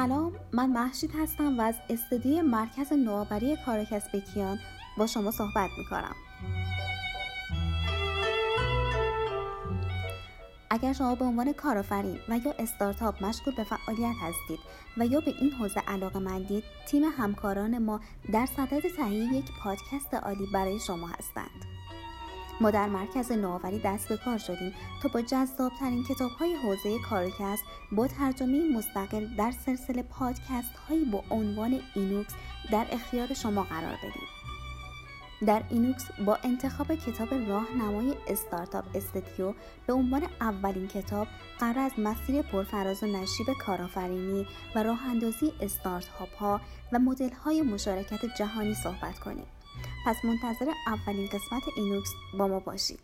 سلام من محشید هستم و از استودیوی مرکز نوآوری کار کسب کیان با شما صحبت می کنم. اگر شما به عنوان کارآفرین و یا استارتاپ مشغول به فعالیت هستید و یا به این حوزه علاقه مندید تیم همکاران ما در صدد تهیه یک پادکست عالی برای شما هستند ما در مرکز نوآوری دست به کار شدیم تا با جذابترین کتاب های حوزه کارکست با ترجمه مستقل در سلسله پادکست هایی با عنوان اینوکس در اختیار شما قرار بدیم. در اینوکس با انتخاب کتاب راهنمای استارتاپ استدیو به عنوان اولین کتاب قرار از مسیر پرفراز و نشیب کارآفرینی و راه اندازی استارتاپ ها و مدل های مشارکت جهانی صحبت کنیم. پس منتظر اولین قسمت اینوکس با ما باشید.